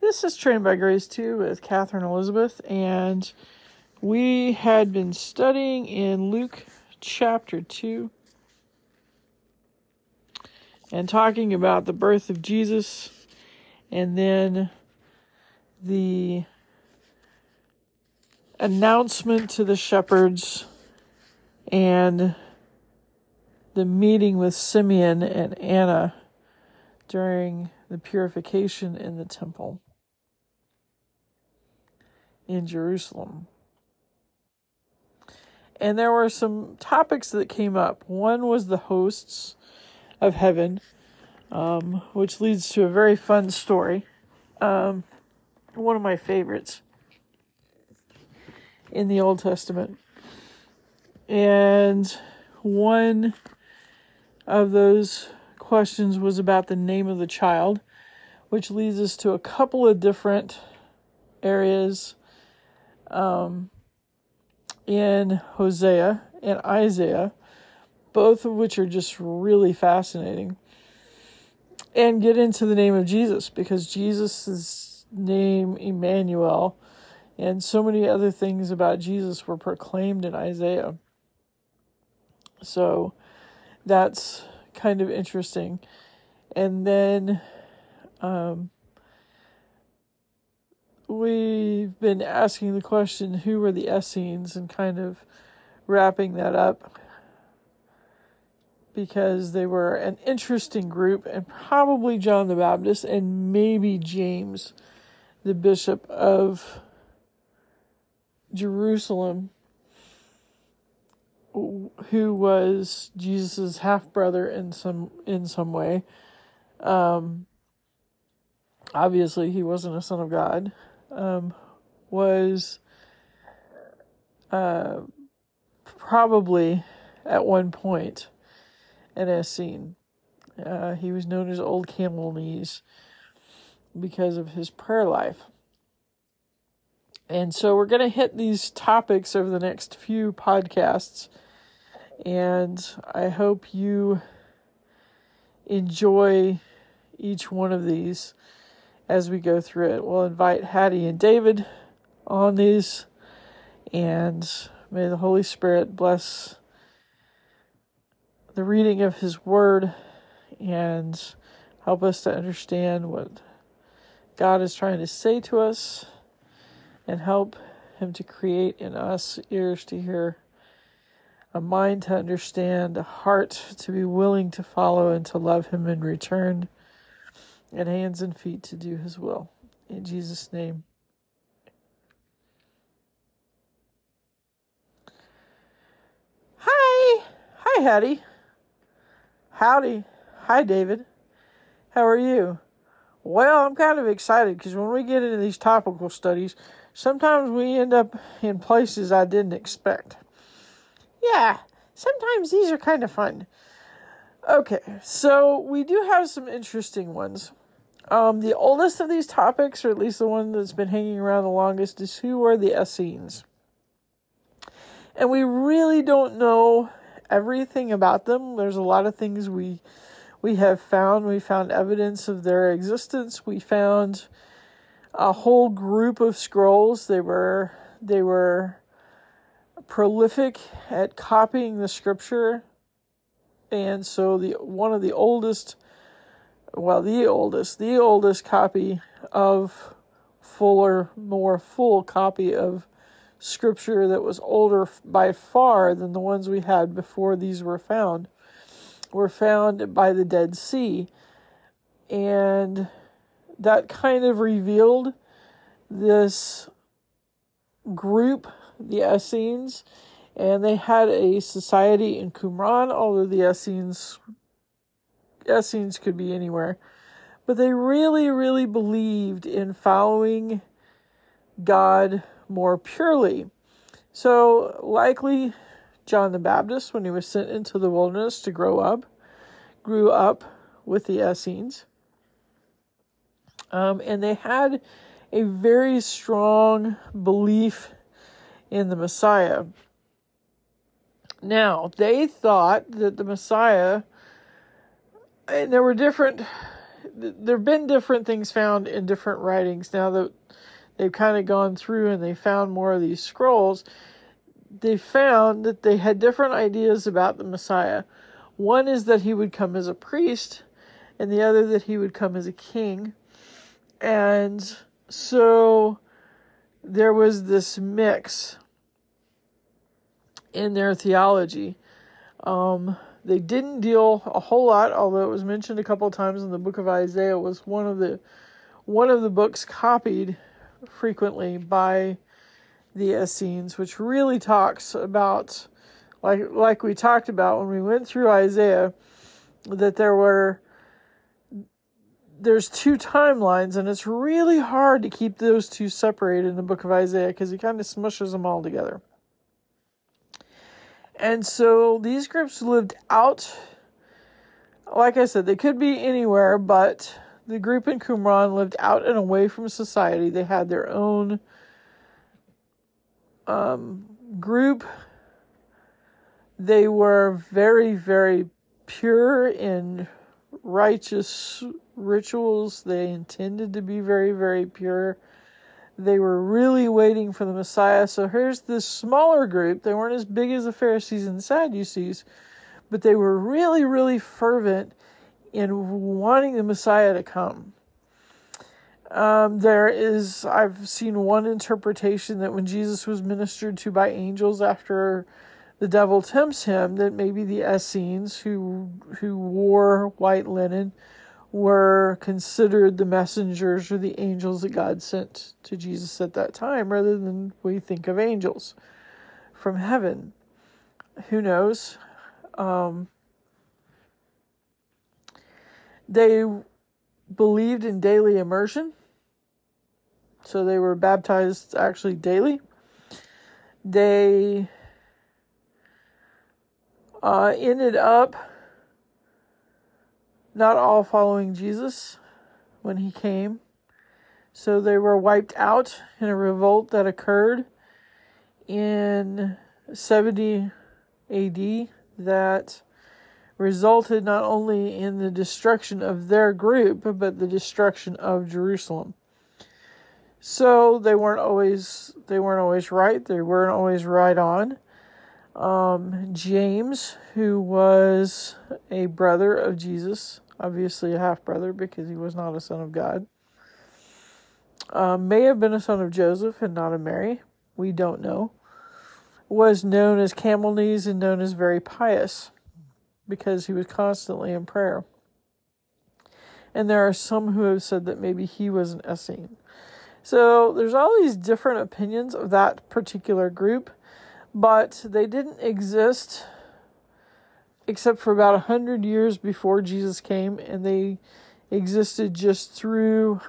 This is Trained by Grace 2 with Katherine Elizabeth, and we had been studying in Luke chapter 2 and talking about the birth of Jesus and then the announcement to the shepherds and the meeting with Simeon and Anna during the purification in the temple in Jerusalem. And there were some topics that came up. One was the hosts of heaven, um, which leads to a very fun story. Um, one of my favorites in the Old Testament. And one of those questions was about the name of the child, which leads us to a couple of different areas um, in Hosea and Isaiah, both of which are just really fascinating. And get into the name of Jesus because Jesus' name, Emmanuel, and so many other things about Jesus were proclaimed in Isaiah. So that's kind of interesting. And then um, we've been asking the question who were the Essenes and kind of wrapping that up because they were an interesting group and probably John the Baptist and maybe James, the bishop of Jerusalem, who was Jesus's half brother in some in some way. Um, obviously, he wasn't a son of God um, was uh, probably at one point an Essene. Uh, he was known as Old Camel Knees because of his prayer life. And so we're going to hit these topics over the next few podcasts. And I hope you enjoy each one of these as we go through it. We'll invite Haddie and David on these, and may the Holy Spirit bless the reading of His Word and help us to understand what God is trying to say to us and help Him to create in us ears to hear, a mind to understand, a heart to be willing to follow and to love Him in return and hands and feet to do his will. In Jesus' name. Hi. Hi, Haddie. Howdy. Hi, David. How are you? Well, I'm kind of excited because when we get into these topical studies, sometimes we end up in places I didn't expect. Yeah, sometimes these are kind of fun. Okay, so we do have some interesting ones. Um, the oldest of these topics, or at least the one that's been hanging around the longest, is who are the Essenes? And we really don't know everything about them. There's a lot of things we we have found. We found evidence of their existence. We found a whole group of scrolls. They were they were prolific at copying the scripture. And so the one of the oldest well, the oldest, the oldest copy of fuller, more full copy of scripture that was older by far than the ones we had before these were found, were found by the Dead Sea. And that kind of revealed this group, the Essenes, and they had a society in Qumran, although the Essenes Essenes could be anywhere. But they really, really believed in following God more purely. So, likely, John the Baptist, when he was sent into the wilderness to grow up, grew up with the Essenes. Um, and they had a very strong belief in the Messiah. Now, they thought that the Messiah and there were different there have been different things found in different writings now that they've kind of gone through and they found more of these scrolls. They found that they had different ideas about the Messiah. One is that he would come as a priest, and the other that he would come as a king. And so there was this mix in their theology. Um, they didn't deal a whole lot, although it was mentioned a couple of times in the book of Isaiah. Was one of the one of the books copied frequently by the Essenes, which really talks about, like like we talked about when we went through Isaiah, that there were there's two timelines, and it's really hard to keep those two separated in the book of Isaiah because he kind of smushes them all together. And so these groups lived out, like I said, they could be anywhere, but the group in Qumran lived out and away from society. They had their own um, group. They were very, very pure in righteous rituals. They intended to be very, very pure. They were really waiting for the Messiah. So here's this smaller group. They weren't as big as the Pharisees and Sadducees, but they were really, really fervent in wanting the Messiah to come. Um, there is, I've seen one interpretation that when Jesus was ministered to by angels after the devil tempts him, that maybe the Essenes who who wore white linen were considered the messengers or the angels that God sent to Jesus at that time, rather than we think of angels from heaven. Who knows? Um, they believed in daily immersion, so they were baptized actually daily. They uh, ended up not all following Jesus when he came. So they were wiped out in a revolt that occurred in 70 AD that resulted not only in the destruction of their group, but the destruction of Jerusalem. So they weren't always they weren't always right. They weren't always right on. Um, James, who was a brother of Jesus, obviously a half brother because he was not a son of God, um, may have been a son of Joseph and not of Mary. We don't know. Was known as camel knees and known as very pious because he was constantly in prayer. And there are some who have said that maybe he was an Essene. So there's all these different opinions of that particular group but they didn't exist except for about a hundred years before Jesus came, and they existed just through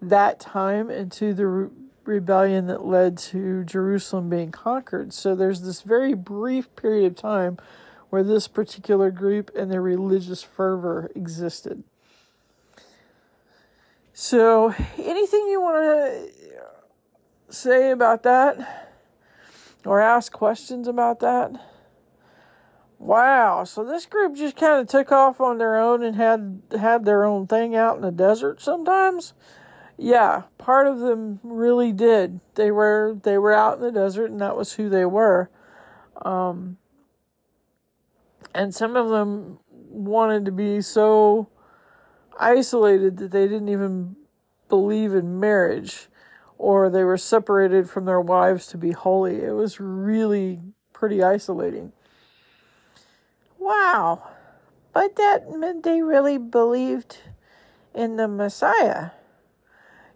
that time into the re- rebellion that led to Jerusalem being conquered. So there's this very brief period of time where this particular group and their religious fervor existed. So, anything you want to say about that? Or ask questions about that. Wow, so this group just kind of took off on their own and had had their own thing out in the desert sometimes. Yeah, part of them really did. They were they were out in the desert and that was who they were. Um and some of them wanted to be so isolated that they didn't even believe in marriage or they were separated from their wives to be holy. It was really pretty isolating. Wow. But that meant they really believed in the Messiah.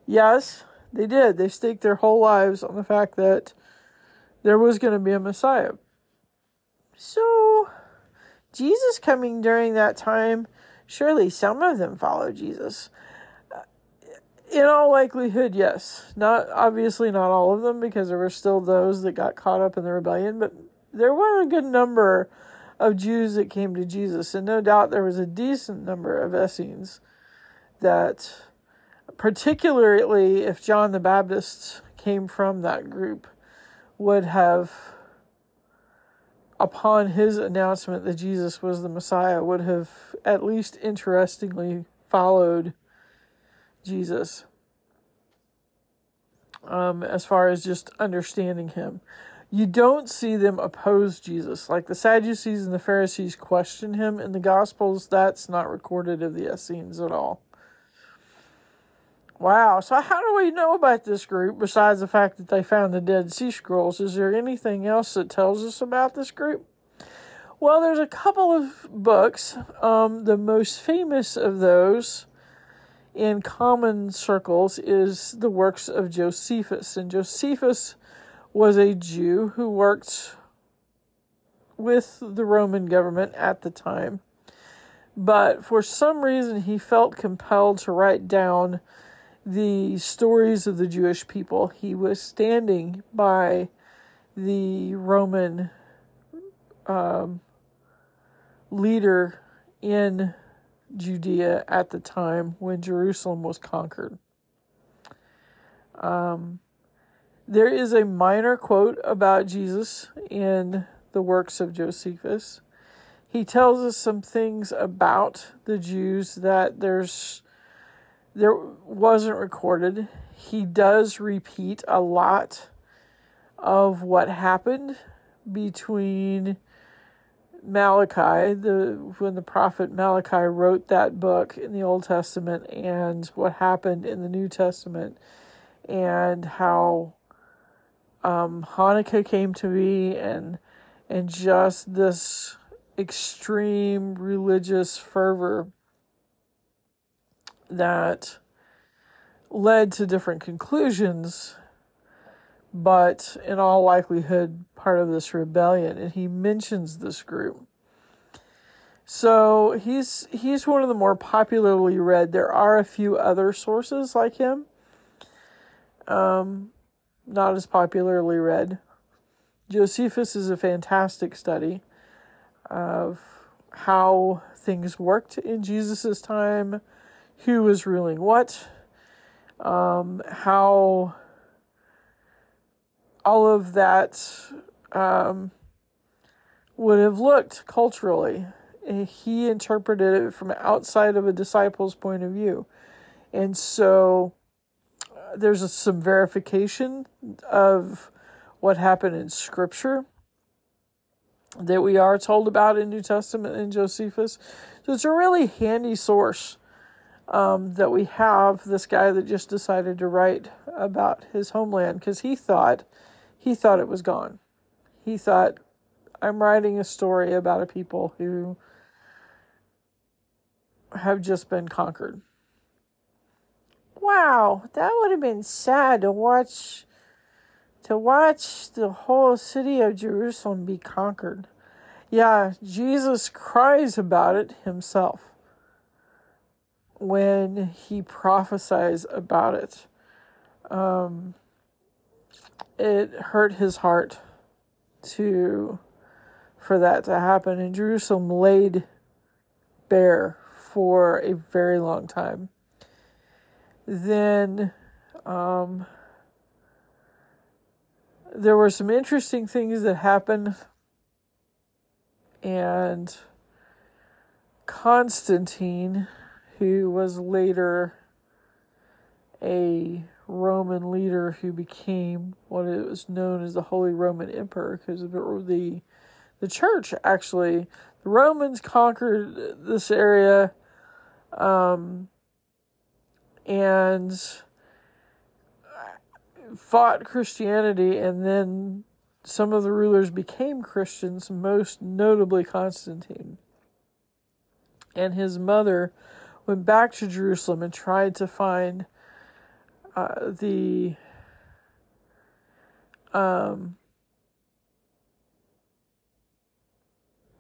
Yes, they did. They staked their whole lives on the fact that there was going to be a Messiah. So, Jesus coming during that time, surely some of them followed Jesus in all likelihood, yes. Not obviously not all of them because there were still those that got caught up in the rebellion, but there were a good number of Jews that came to Jesus, and no doubt there was a decent number of Essenes that, particularly if John the Baptist came from that group, would have, upon his announcement that Jesus was the Messiah, would have at least interestingly followed Jesus. Um, as far as just understanding him, you don't see them oppose Jesus. Like the Sadducees and the Pharisees question him in the Gospels, that's not recorded of the Essenes at all. Wow. So, how do we know about this group besides the fact that they found the Dead Sea Scrolls? Is there anything else that tells us about this group? Well, there's a couple of books. Um, the most famous of those in common circles is the works of Josephus. And Josephus was a Jew who worked with the Roman government at the time. But for some reason, he felt compelled to write down the stories of the Jewish people. He was standing by the Roman um, leader in Judea at the time when Jerusalem was conquered. Um, there is a minor quote about Jesus in the works of Josephus. He tells us some things about the Jews that there's there wasn't recorded. He does repeat a lot of what happened between Malachi, the when the prophet Malachi wrote that book in the Old Testament, and what happened in the New Testament, and how um, Hanukkah came to be, and and just this extreme religious fervor that led to different conclusions but in all likelihood part of this rebellion and he mentions this group. So he's he's one of the more popularly read. There are a few other sources like him. Um not as popularly read. Josephus is a fantastic study of how things worked in jesus' time who was ruling what um how all of that um, would have looked culturally. He interpreted it from outside of a disciple's point of view. And so uh, there's a, some verification of what happened in Scripture that we are told about in New Testament in Josephus. So it's a really handy source um, that we have this guy that just decided to write about his homeland because he thought he thought it was gone. He thought, I'm writing a story about a people who have just been conquered. Wow, that would have been sad to watch to watch the whole city of Jerusalem be conquered. Yeah, Jesus cries about it himself when he prophesies about it. Um, it hurt his heart to for that to happen and Jerusalem laid bare for a very long time. Then um, there were some interesting things that happened and Constantine who was later a Roman leader who became what it was known as the Holy Roman Emperor because the the church actually. The Romans conquered this area um, and fought Christianity and then some of the rulers became Christians most notably Constantine. And his mother went back to Jerusalem and tried to find uh, the um,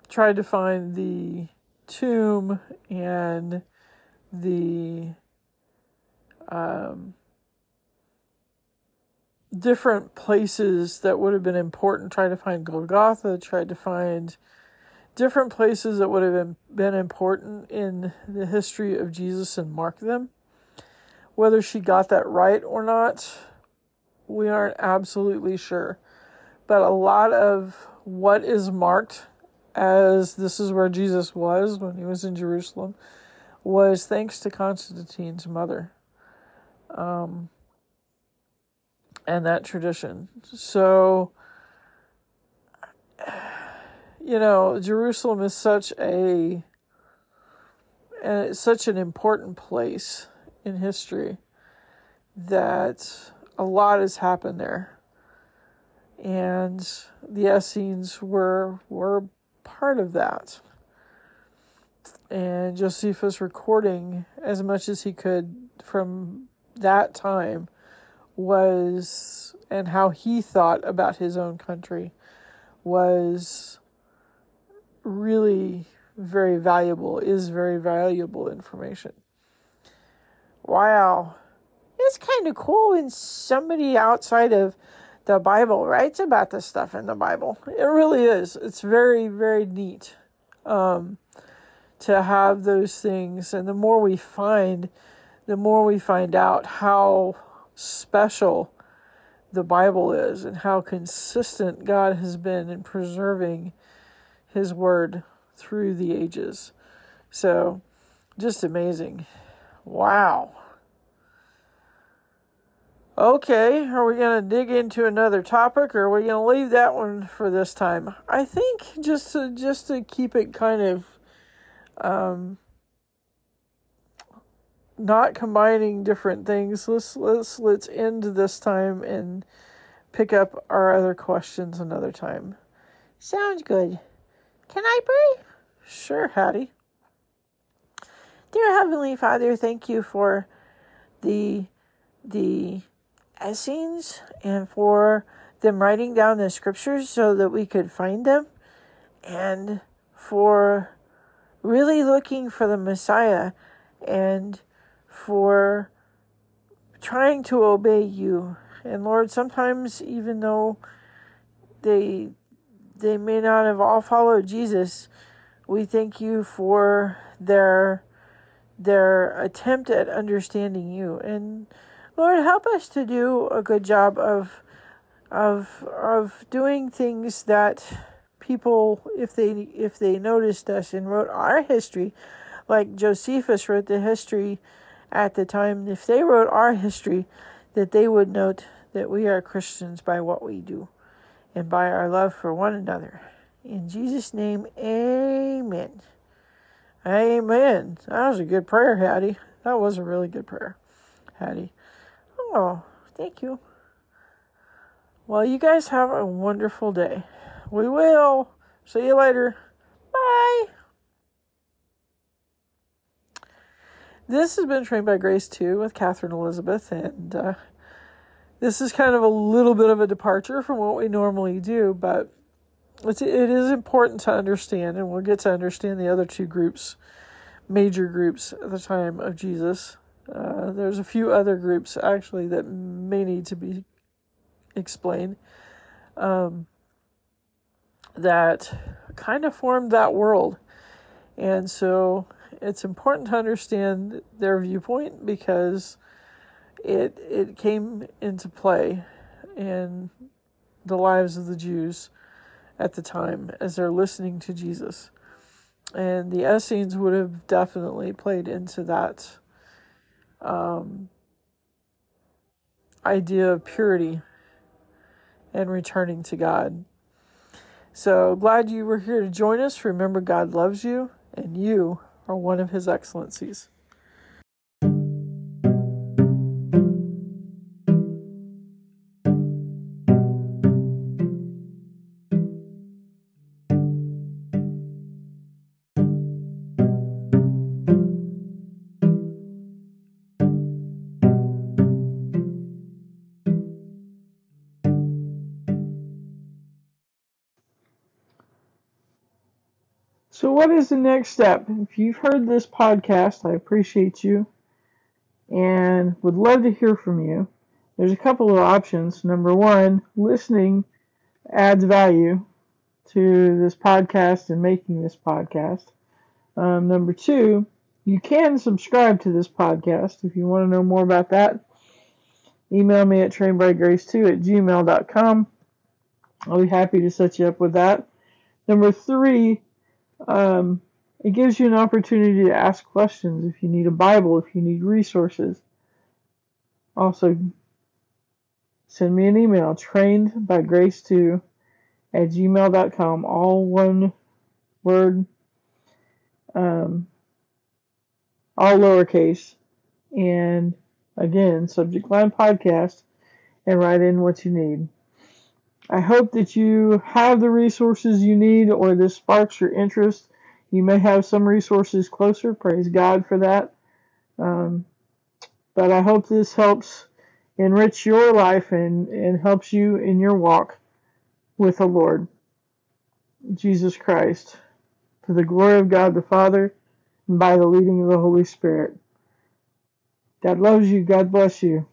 tried to find the tomb and the um, different places that would have been important. Tried to find Golgotha, tried to find different places that would have been, been important in the history of Jesus and mark them. Whether she got that right or not, we aren't absolutely sure. But a lot of what is marked as this is where Jesus was when he was in Jerusalem was thanks to Constantine's mother um, and that tradition. So, you know, Jerusalem is such a it's such an important place in history that a lot has happened there. And the Essenes were were part of that. And Josephus recording as much as he could from that time was and how he thought about his own country was really very valuable, is very valuable information. Wow. It's kind of cool when somebody outside of the Bible writes about this stuff in the Bible. It really is. It's very, very neat um, to have those things. And the more we find, the more we find out how special the Bible is and how consistent God has been in preserving His Word through the ages. So, just amazing. Wow. Okay, are we going to dig into another topic or are we going to leave that one for this time? I think just to just to keep it kind of um not combining different things. Let's let's let's end this time and pick up our other questions another time. Sounds good. Can I pray? Sure, Haddie. Dear Heavenly Father, thank you for the the Essenes and for them writing down the scriptures so that we could find them and for really looking for the Messiah and for trying to obey you. And Lord, sometimes even though they they may not have all followed Jesus, we thank you for their their attempt at understanding you. And Lord, help us to do a good job of of of doing things that people if they if they noticed us and wrote our history like Josephus wrote the history at the time if they wrote our history that they would note that we are Christians by what we do and by our love for one another. In Jesus' name, amen. Amen. That was a good prayer, Haddie. That was a really good prayer, Haddie. Oh, thank you. Well, you guys have a wonderful day. We will. See you later. Bye. This has been Trained by Grace 2 with Katherine Elizabeth, and uh, this is kind of a little bit of a departure from what we normally do, but it's, it is important to understand, and we'll get to understand the other two groups, major groups at the time of Jesus. Uh, there's a few other groups actually that may need to be explained um, that kind of formed that world. And so it's important to understand their viewpoint because it it came into play in the lives of the Jews at the time as they're listening to Jesus. And the Essenes would have definitely played into that um, idea of purity and returning to God. So glad you were here to join us. Remember, God loves you, and you are one of His excellencies. What is the next step? If you've heard this podcast, I appreciate you and would love to hear from you. There's a couple of options. Number one, listening adds value to this podcast and making this podcast. Um, number two, you can subscribe to this podcast if you want to know more about that. Email me at trainbygrace2 at gmail.com. I'll be happy to set you up with that. Number three, um, It gives you an opportunity to ask questions if you need a Bible, if you need resources. Also, send me an email, trained by grace2 at gmail.com, all one word, um, all lowercase. And again, subject line podcast, and write in what you need. I hope that you have the resources you need or this sparks your interest. You may have some resources closer. Praise God for that. Um, but I hope this helps enrich your life and, and helps you in your walk with the Lord Jesus Christ to the glory of God the Father and by the leading of the Holy Spirit. God loves you. God bless you.